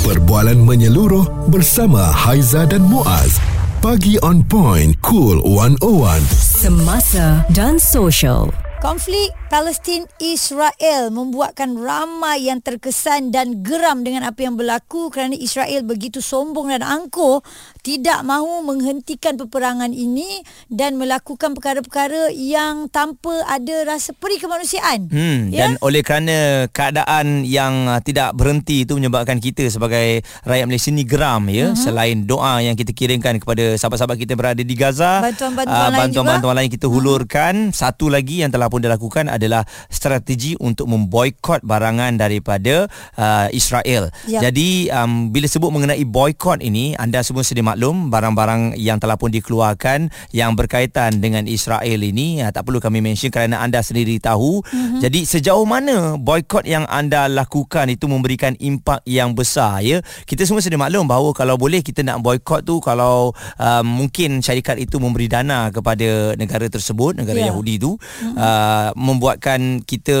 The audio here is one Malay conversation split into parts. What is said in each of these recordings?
Perbualan menyeluruh bersama Haiza dan Muaz. Pagi on point, cool 101. Semasa dan social. Konflik Palestin Israel membuatkan ramai yang terkesan dan geram dengan apa yang berlaku kerana Israel begitu sombong dan angkuh tidak mahu menghentikan peperangan ini dan melakukan perkara-perkara yang tanpa ada rasa peri kemanusiaan. Hmm, Ya? Dan oleh kerana keadaan yang uh, tidak berhenti itu menyebabkan kita sebagai rakyat Malaysia ni geram ya. Uh-huh. Selain doa yang kita kirimkan kepada sahabat-sahabat kita berada di Gaza, Bantuan-bantuan ah, lain bantuan-bantuan lain kita hulurkan. Uh-huh. Satu lagi yang telah pun dilakukan adalah strategi untuk memboikot barangan daripada uh, Israel. Ya. Jadi um, bila sebut mengenai boikot ini, anda semua sedia maklum barang-barang yang telah pun dikeluarkan yang berkaitan dengan Israel ini uh, tak perlu kami mention kerana anda sendiri tahu. Mm-hmm. Jadi sejauh mana boikot yang anda lakukan itu memberikan impak yang besar ya. Kita semua sedia maklum bahawa kalau boleh kita nak boikot tu kalau um, mungkin syarikat itu memberi dana kepada negara tersebut, negara Ya. Yahudi itu mm-hmm. uh, membuatkan kita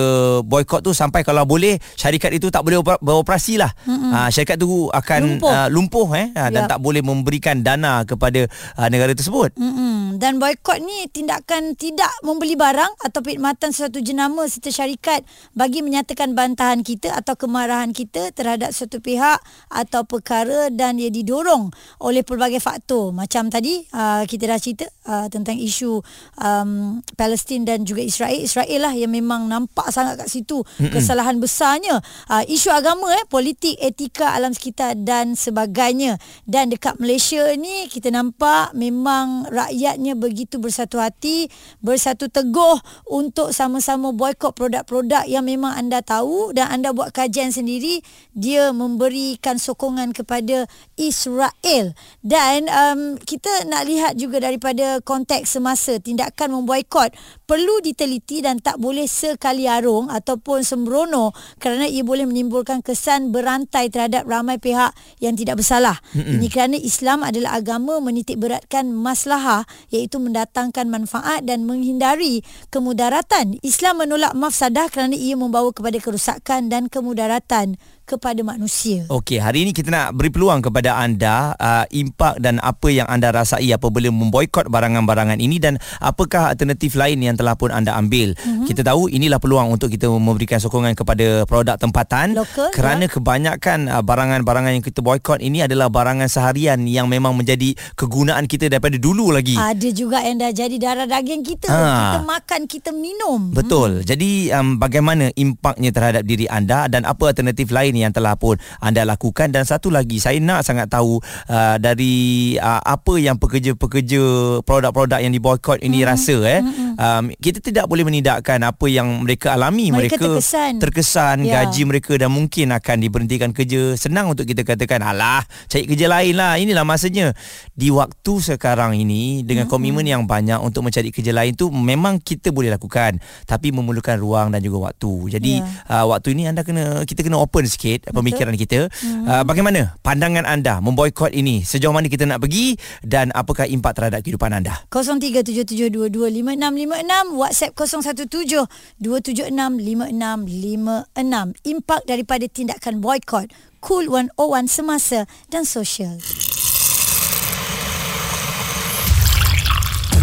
boikot tu sampai kalau boleh syarikat itu tak boleh opera- beroperasi lah. Mm-hmm. Uh, syarikat tu akan Lumpuh. uh, lumpuh eh uh, dan Ya. tak boleh memberikan dana kepada uh, negara tersebut. Mm-mm. Dan boikot ni tindakan tidak membeli barang atau perkhidmatan sesuatu jenama serta syarikat bagi menyatakan bantahan kita atau kemarahan kita terhadap suatu pihak atau perkara dan ia didorong oleh pelbagai faktor. Macam tadi uh, kita dah cerita uh, tentang isu um, Palestin dan juga Israel. Israel lah yang memang nampak sangat kat situ Mm-mm. kesalahan besarnya. Uh, isu agama eh, politik, etika alam sekitar dan sebagainya. Dan dekat Malaysia ni kita nampak memang rakyatnya begitu bersatu hati, bersatu teguh untuk sama-sama boikot produk-produk yang memang anda tahu dan anda buat kajian sendiri dia memberikan sokongan kepada Israel dan um, kita nak lihat juga daripada konteks semasa tindakan memboikot perlu diteliti dan tak boleh sekali arung ataupun sembrono kerana ia boleh menimbulkan kesan berantai terhadap ramai pihak yang tidak bersalah. Mm-mm. Ini kerana Islam adalah agama menitik beratkan maslahah iaitu mendatangkan manfaat dan menghindari kemudaratan. Islam menolak mafsadah kerana ia membawa kepada kerusakan dan kemudaratan kepada manusia. Okey, hari ini kita nak beri peluang kepada anda uh, impak dan apa yang anda rasai apabila memboikot barangan-barangan ini dan apakah alternatif lain yang telah pun anda ambil. Mm-hmm. Kita tahu inilah peluang untuk kita memberikan sokongan kepada produk tempatan Lokal, kerana kebanyakan uh, barangan-barangan yang kita boikot ini adalah barangan seharian yang memang menjadi kegunaan kita daripada dulu lagi. Ada juga yang dah jadi darah daging kita. Ah. Kita makan, kita minum. Betul. Jadi um, bagaimana impaknya terhadap diri anda dan apa alternatif lain yang telah pun anda lakukan dan satu lagi saya nak sangat tahu uh, dari uh, apa yang pekerja-pekerja produk-produk yang diboikot ini mm-hmm. rasa eh. Mm-hmm. Um, kita tidak boleh menidakkan apa yang mereka alami. Mereka terkesan. terkesan Ya. gaji mereka dan mungkin akan diberhentikan kerja. Senang untuk kita katakan alah cari kerja lain lah. Inilah masanya. Di waktu sekarang ini dengan mm-hmm. komitmen yang banyak untuk mencari kerja lain tu memang kita boleh lakukan tapi memerlukan ruang dan juga waktu. Jadi Ya. uh, waktu ini anda kena kita kena open sikit Betul. pemikiran kita. Mm-hmm. Uh, bagaimana pandangan anda memboikot ini? Sejauh mana kita nak pergi dan apakah impak terhadap kehidupan anda? 0377225656 WhatsApp 0172765656 Impak daripada tindakan boykot Cool 101 semasa dan sosial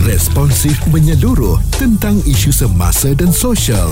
Responsif menyeluruh tentang isu semasa dan sosial.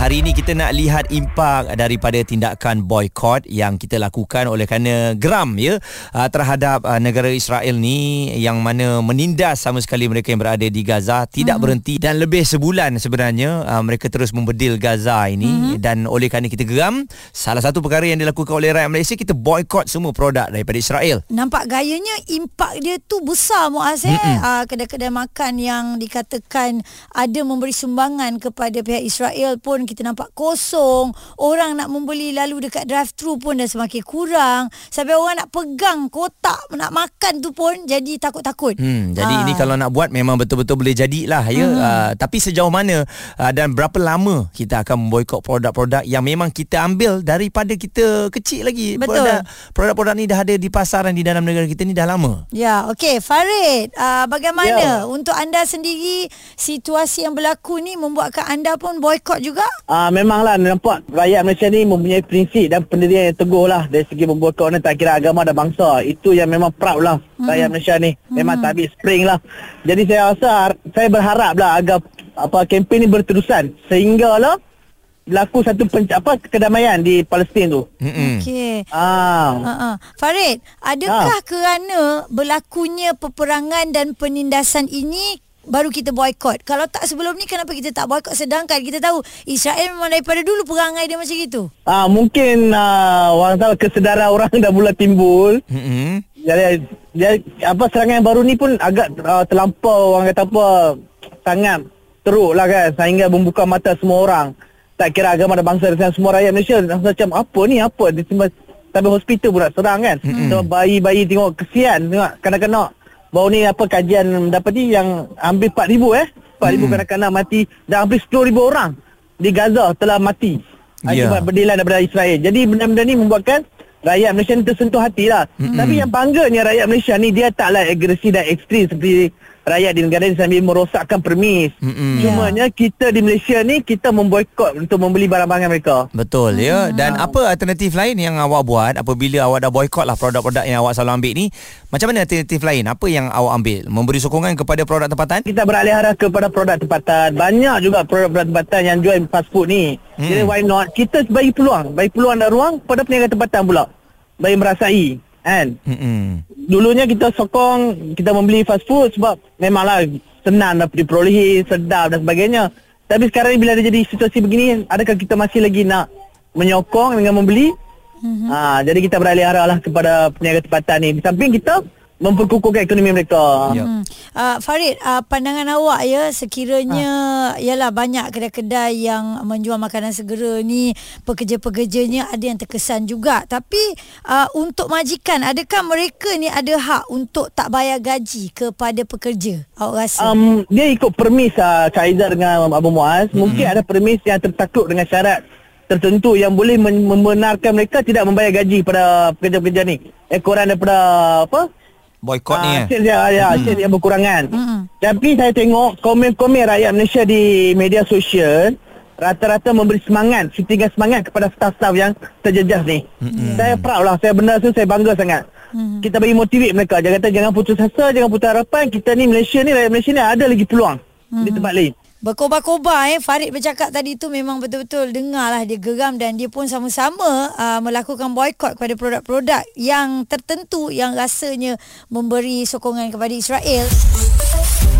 Hari ini kita nak lihat impak daripada tindakan boykot yang kita lakukan oleh kerana geram ya uh, terhadap uh, negara Israel ni yang mana menindas sama sekali mereka yang berada di Gaza tidak mm-hmm. berhenti dan lebih sebulan sebenarnya uh, mereka terus membedil Gaza ini mm-hmm. dan oleh kerana kita geram salah satu perkara yang dilakukan oleh rakyat Malaysia kita boykot semua produk daripada Israel. Nampak gayanya impak dia tu besar Muaz eh. Uh, kedai-kedai makan yang dikatakan ada memberi sumbangan kepada pihak Israel pun kita nampak kosong. Orang nak membeli lalu dekat drive-thru pun dah semakin kurang. Sampai orang nak pegang kotak nak makan tu pun jadi takut-takut. Hmm, jadi Ah. ini kalau nak buat memang betul-betul boleh jadilah ya. Hmm. Uh, tapi sejauh mana uh, dan berapa lama kita akan memboikot produk-produk yang memang kita ambil daripada kita kecil lagi. Betul. Produk, produk-produk ni dah ada di pasaran di dalam negara kita ni dah lama. Ya, okey Farid, uh, bagaimana Ya. untuk anda sendiri situasi yang berlaku ni membuatkan anda pun boykot juga? Ah memanglah nampak rakyat Malaysia ni mempunyai prinsip dan pendirian yang teguh lah dari segi membuat ni tak kira agama dan bangsa. Itu yang memang proud lah rakyat Malaysia ni. Memang tak habis spring lah. Jadi saya rasa saya berharap lah agar apa kempen ni berterusan sehinggalah berlaku satu pen, apa kedamaian di Palestin tu. Okey. Ah Uh-uh. Farid, adakah Ha. kerana berlakunya peperangan dan penindasan ini baru kita boykot? Kalau tak sebelum ni kenapa kita tak boykot sedangkan kita tahu Israel memang daripada dulu perangai dia macam itu? Ah mungkin ah, orang tahu kesedaran orang dah mula timbul. Mm-mm. Jadi, jadi apa serangan yang baru ni pun agak uh, terlampau orang kata apa sangat teruk lah kan sehingga membuka mata semua orang. Tak kira agama dan bangsa dan semua rakyat Malaysia macam apa ni apa di tempat sampai hospital pun nak serang kan. Mm-hmm. So, bayi-bayi tengok kesian tengok kanak-kanak. Baru ni apa kajian dapat ni yang hampir 4000 eh. 4000 mm. kanak-kanak mati dan hampir 10000 orang di Gaza telah mati. Ya. Akibat berdilan daripada Israel. Jadi benda-benda ni membuatkan rakyat Malaysia ni tersentuh hati lah. Mm-hmm. Tapi yang bangganya rakyat Malaysia ni dia taklah agresi dan ekstrim seperti rakyat di negara ni sambil merosakkan permis. Mm-mm. Cumanya kita di Malaysia ni kita memboikot untuk membeli barang-barang mereka. Betul ya dan apa alternatif lain yang awak buat apabila awak dah boykot lah produk-produk yang awak selalu ambil ni macam mana alternatif lain apa yang awak ambil memberi sokongan kepada produk tempatan Kita beralih arah kepada produk tempatan. Banyak juga produk-produk tempatan yang jual fast food ni. Hmm. Jadi why not? Kita bagi peluang. Bagi peluang dan ruang pada peniaga tempatan pula. Bagi merasai. Kan? Mm-mm. Dulunya kita sokong kita membeli fast food sebab memanglah senang dapat diperolehi, sedap dan sebagainya. Tapi sekarang ni bila ada jadi situasi begini, adakah kita masih lagi nak menyokong dengan membeli? Mm-hmm. Ha, jadi kita beralih arah lah kepada peniaga tempatan ni. Di samping kita memperkukuhkan ekonomi mereka. Ya. Hmm. Uh, Farid, uh, pandangan awak ya sekiranya Ha. ialah banyak kedai-kedai yang menjual makanan segera ni pekerja-pekerjanya ada yang terkesan juga. Tapi uh, untuk majikan adakah mereka ni ada hak untuk tak bayar gaji kepada pekerja? Awak rasa? Um, dia ikut permis uh, Kak Aizah dengan Abu Muaz. Mm-hmm. Mungkin ada permis yang tertakluk dengan syarat tertentu yang boleh membenarkan mereka tidak membayar gaji pada pekerja-pekerja ni. Ekoran daripada apa? Boykot ni Ah, ya Sales yang, ya, sales yang berkurangan. Mm-mm. Tapi saya tengok komen-komen rakyat Malaysia di media sosial rata-rata memberi semangat, setinggal semangat kepada staf-staf yang terjejas ni. Mm-hmm. Saya proud lah, saya benar tu saya bangga sangat. Mm-hmm. Kita bagi motivate mereka. Dia kata jangan putus asa, jangan putus harapan. Kita ni Malaysia ni, rakyat Malaysia ni ada lagi peluang mm-hmm. di tempat lain. Berkobar-kobar eh Farid bercakap tadi tu memang betul-betul dengarlah dia geram dan dia pun sama-sama uh, melakukan boykot kepada produk-produk yang tertentu yang rasanya memberi sokongan kepada Israel.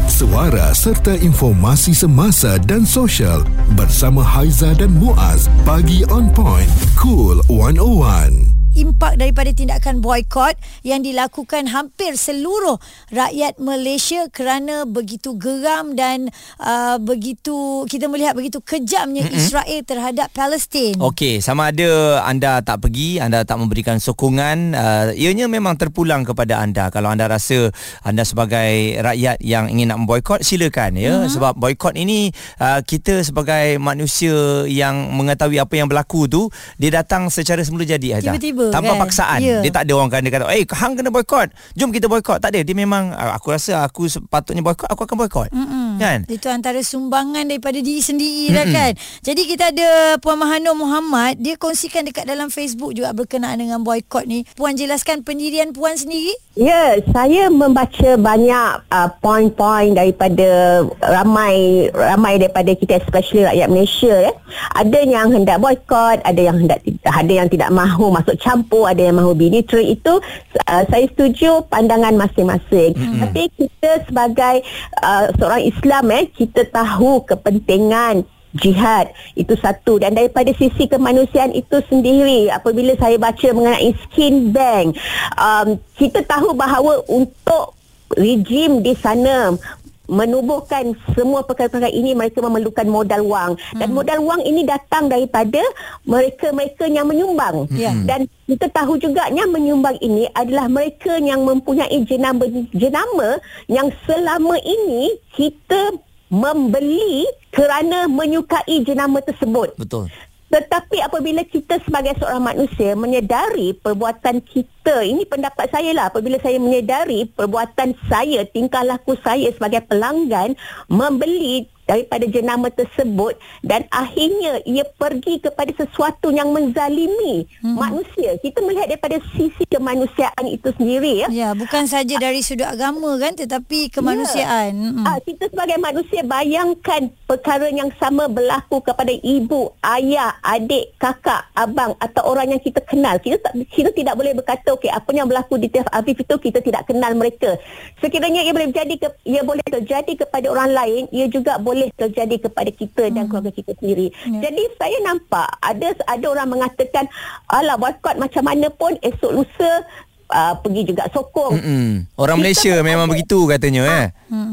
Suara serta informasi semasa dan sosial bersama Haiza dan Muaz. Pagi on point. Cool 101. Impak daripada tindakan boykot yang dilakukan hampir seluruh rakyat Malaysia kerana begitu geram dan uh, begitu kita melihat begitu kejamnya mm-hmm. Israel terhadap Palestin. Okey, sama ada anda tak pergi, anda tak memberikan sokongan, uh, ianya memang terpulang kepada anda. Kalau anda rasa anda sebagai rakyat yang ingin nak memboikot, silakan ya. Uh-huh. Sebab boikot ini uh, kita sebagai manusia yang mengetahui apa yang berlaku tu, dia datang secara semula jadi Aizah. Tiba-tiba, Tanpa kan? paksaan. Ya. Dia tak ada orang kata kata, "Eh, hang kena boikot. Jom kita boikot." Tak ada. Dia memang uh, aku rasa aku sepatutnya boikot, aku akan boikot. Mm-mm. Kan? Itu antara sumbangan daripada diri sendiri dah kan. Jadi kita ada Puan Mahanur Muhammad, dia kongsikan dekat dalam Facebook juga berkenaan dengan boykot ni. Puan jelaskan pendirian puan sendiri? Ya, saya membaca banyak uh, poin-poin daripada ramai ramai daripada kita especially rakyat Malaysia ya. Ada yang hendak boykot, ada yang hendak ada yang tidak mahu masuk campur, ada yang mahu neutral itu uh, saya setuju pandangan masing-masing. Mm-hmm. Tapi kita sebagai uh, seorang Islam eh kita tahu kepentingan jihad. Itu satu. Dan daripada sisi kemanusiaan itu sendiri apabila saya baca mengenai skin bank um, kita tahu bahawa untuk rejim di sana menubuhkan semua perkara-perkara ini mereka memerlukan modal wang. Dan modal wang ini datang daripada mereka-mereka yang menyumbang. Ya. dan kita tahu juga yang menyumbang ini adalah mereka yang mempunyai jenama-jenama yang selama ini kita membeli kerana menyukai jenama tersebut. Betul. Tetapi apabila kita sebagai seorang manusia menyedari perbuatan kita, ini pendapat saya lah, apabila saya menyedari perbuatan saya, tingkah laku saya sebagai pelanggan membeli daripada jenama tersebut dan akhirnya ia pergi kepada sesuatu yang menzalimi hmm. manusia. Kita melihat daripada sisi kemanusiaan itu sendiri ya. Ya, bukan saja dari sudut agama kan tetapi kemanusiaan. Ya. Mm. Ah, kita sebagai manusia bayangkan perkara yang sama berlaku kepada ibu, ayah, adik, kakak, abang atau orang yang kita kenal. Kita tak, kita tidak boleh berkata okey apa yang berlaku di Tiaf Afif itu kita tidak kenal mereka. Sekiranya ia boleh terjadi ke, ia boleh terjadi kepada orang lain, ia juga boleh terjadi kepada kita dan keluarga kita sendiri. Ya. Jadi saya nampak ada ada orang mengatakan alah boykot macam mana pun esok lusa uh, pergi juga sokong. Mm-mm. Orang Kita Malaysia berada- memang begitu katanya eh.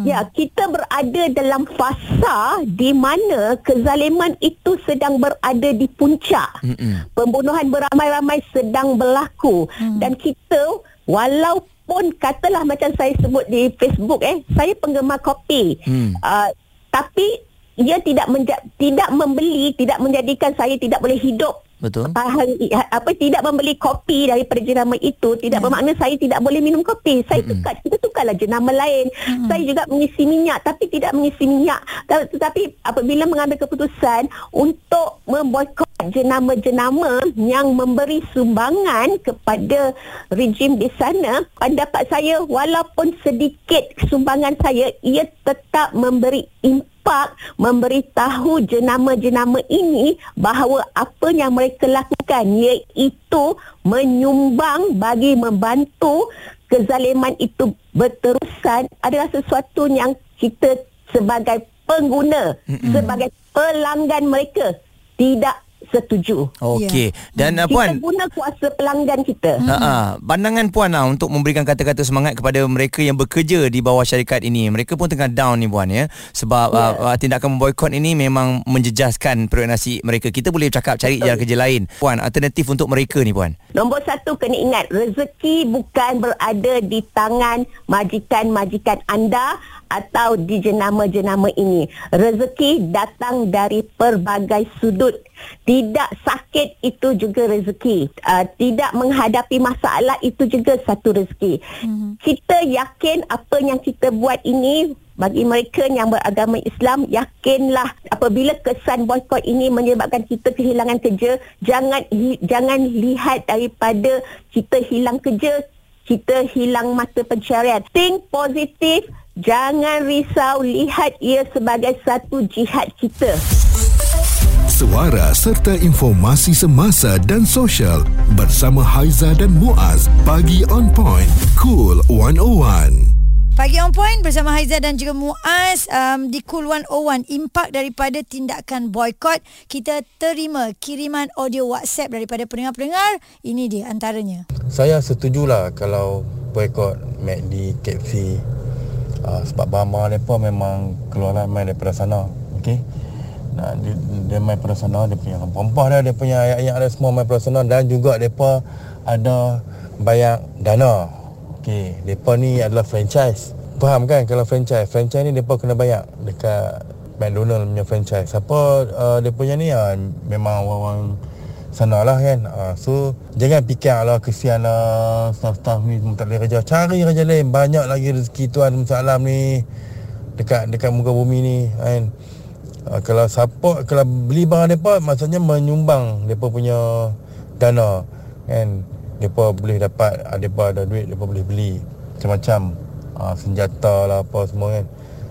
Ya, kita berada dalam fasa di mana kezaliman itu sedang berada di puncak. Mm-mm. Pembunuhan beramai-ramai sedang berlaku dan kita walaupun katalah macam saya sebut di Facebook eh, saya penggemar kopi. Hmm. Uh, tapi ia tidak menja- tidak membeli, tidak menjadikan saya tidak boleh hidup Betul. Tahan, apa tidak membeli kopi daripada jenama itu tidak bermakna saya tidak boleh minum kopi. Saya Mm-mm. tukar kita tukarlah jenama lain. Saya juga mengisi minyak tapi tidak mengisi minyak. Ta- Tetapi apabila mengambil keputusan untuk memboikot jenama-jenama yang memberi sumbangan kepada rejim di sana, pendapat saya walaupun sedikit sumbangan saya ia tetap memberi impak memberitahu jenama-jenama ini bahawa apa yang mereka lakukan iaitu menyumbang bagi membantu kezaliman itu berterusan adalah sesuatu yang kita sebagai pengguna Mm-mm. sebagai pelanggan mereka tidak setuju. Okey. Dan uh, kita puan guna kuasa pelanggan kita. Ha ah, pandangan puan lah untuk memberikan kata-kata semangat kepada mereka yang bekerja di bawah syarikat ini. Mereka pun tengah down ni puan ya. Sebab Ya. yeah. uh, tindakan memboikot ini memang menjejaskan peringkat nasi mereka. Kita boleh cakap cari jalan kerja lain. Puan, alternatif untuk mereka ni puan. Nombor satu kena ingat rezeki bukan berada di tangan majikan-majikan anda atau di jenama-jenama ini. Rezeki datang dari pelbagai sudut. Tidak sakit itu juga rezeki. Uh, tidak menghadapi masalah itu juga satu rezeki. Mm-hmm. Kita yakin apa yang kita buat ini bagi mereka yang beragama Islam yakinlah apabila kesan boikot ini menyebabkan kita kehilangan kerja jangan jangan lihat daripada kita hilang kerja kita hilang mata pencarian think positif jangan risau lihat ia sebagai satu jihad kita. Suara serta informasi semasa dan sosial bersama Haiza dan Muaz. Pagi on point cool 101 Pagi on point bersama Haiza dan juga Muaz um, di Cool 101 impak daripada tindakan boykot kita terima kiriman audio WhatsApp daripada pendengar-pendengar. Ini dia antaranya. Saya setujulah kalau boykot McD, KFC uh, sebab Bama mereka memang keluaran main daripada sana okey? Nah, dia, dia main daripada sana dia punya rempah dia dia punya ayat-ayat ada semua main daripada sana. Dan juga mereka ada banyak dana okey? Mereka ni adalah franchise. Faham kan? Kalau franchise franchise ni mereka kena bayar dekat McDonald punya franchise. Siapa uh, dia punya ni uh, memang orang-orang sana lah kan. Uh, so jangan fikir lah kesian lah staff-staff ni semua tak boleh kerja. Cari kerja lain. Banyak lagi rezeki Tuhan Musa ni dekat dekat muka bumi ni kan. Uh, kalau support kalau beli barang depa maksudnya menyumbang depa punya dana kan. Depa boleh dapat uh, depa ada duit depa boleh beli macam-macam. Uh, senjata lah apa semua kan.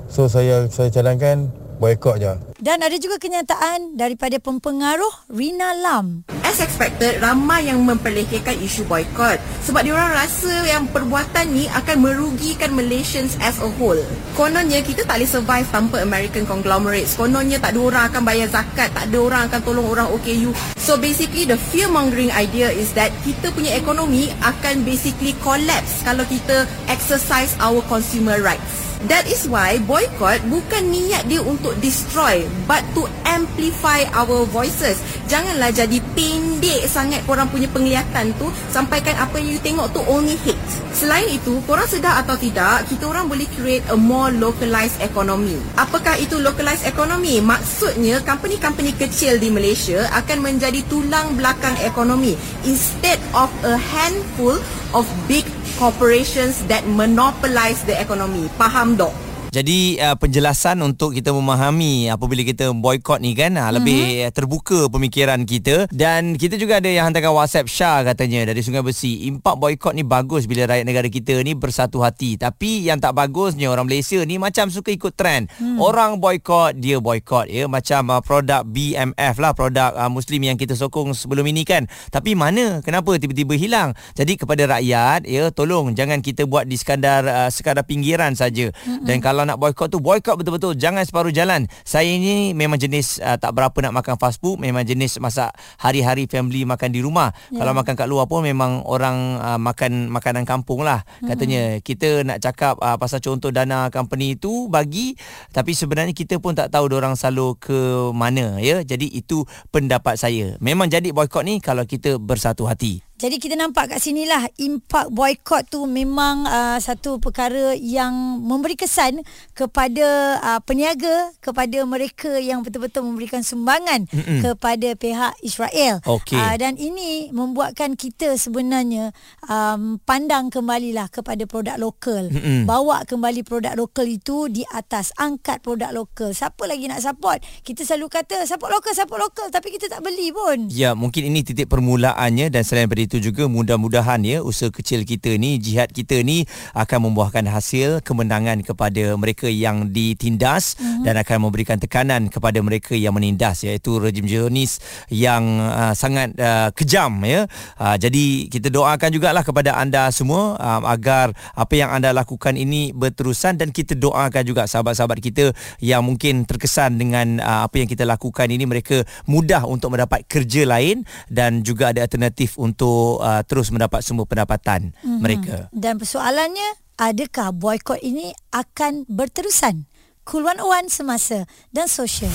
So saya saya cadangkan boykot je dan ada juga kenyataan daripada pempengaruh Rina Lam As expected, ramai yang memperlekehkan isu boykot sebab diorang rasa yang perbuatan ni akan merugikan Malaysians as a whole. Kononnya kita tak boleh survive tanpa American conglomerates. Kononnya tak ada orang akan bayar zakat, tak ada orang akan tolong orang OKU. So basically the fear mongering idea is that kita punya ekonomi akan basically collapse kalau kita exercise our consumer rights. That is why boycott bukan niat dia untuk destroy but to amplify our voices. Janganlah jadi pendek sangat korang punya penglihatan tu sampaikan apa yang you tengok tu only hate. Selain itu, korang sedar atau tidak, kita orang boleh create a more localized economy. Apakah itu localized economy? Maksudnya, company-company kecil di Malaysia akan menjadi tulang belakang ekonomi instead of a handful of big corporations that monopolize the economy. Faham dok? Jadi uh, penjelasan untuk kita memahami apabila kita boykot ni kan uh, lebih terbuka pemikiran kita. Dan kita juga ada yang hantarkan WhatsApp Syah katanya dari Sungai Besi. Impak boykot ni bagus bila rakyat negara kita ni bersatu hati. Tapi yang tak bagusnya orang Malaysia ni macam suka ikut trend. Hmm. orang boykot dia boykot ya. Macam uh, produk BMF lah produk uh, muslim yang kita sokong sebelum ini kan. Tapi mana kenapa tiba-tiba hilang? Jadi kepada rakyat ya tolong jangan kita buat di sekadar uh, sekadar pinggiran saja. Hmm. dan kalau nak boykot tu boykot betul-betul. Jangan separuh jalan. Saya ni memang jenis uh, tak berapa nak makan fast food. Memang jenis masak hari-hari family makan di rumah. Yeah. kalau makan kat luar pun memang orang uh, makan makanan kampung lah katanya. Mm-hmm. kita nak cakap uh, pasal contoh dana company tu bagi tapi sebenarnya kita pun tak tahu orang selalu ke mana ya. Jadi itu pendapat saya. Memang jadi boykot ni kalau kita bersatu hati Jadi kita nampak kat sini lah impak boykot tu memang uh, satu perkara yang memberi kesan kepada uh, peniaga kepada mereka yang betul-betul memberikan sumbangan Mm-mm. kepada pihak Israel. Okey. Uh, dan ini membuatkan kita sebenarnya um, pandang kembalilah kepada produk lokal. Mm-mm. Bawa kembali produk lokal itu di atas angkat produk lokal. Siapa lagi nak support? Kita selalu kata support lokal support lokal tapi kita tak beli pun. Ya, mungkin ini titik permulaannya dan selain daripada itu juga mudah-mudahan ya usaha kecil kita ni, jihad kita ni akan membuahkan hasil kemenangan kepada mereka yang ditindas mm-hmm. dan akan memberikan tekanan kepada mereka yang menindas iaitu rejim Zionis yang uh, sangat uh, kejam ya. Uh, jadi kita doakan jugalah kepada anda semua uh, agar apa yang anda lakukan ini berterusan dan kita doakan juga sahabat-sahabat kita yang mungkin terkesan dengan uh, apa yang kita lakukan ini mereka mudah untuk mendapat kerja lain dan juga ada alternatif untuk uh, terus mendapat semua pendapatan mm-hmm. mereka. Dan persoalannya, adakah boykot ini akan berterusan? Cool 101 semasa dan sosial.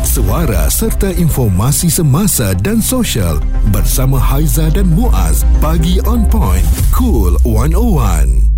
Suara serta informasi semasa dan sosial bersama Haiza dan Muaz. Pagi on point. Cool 101.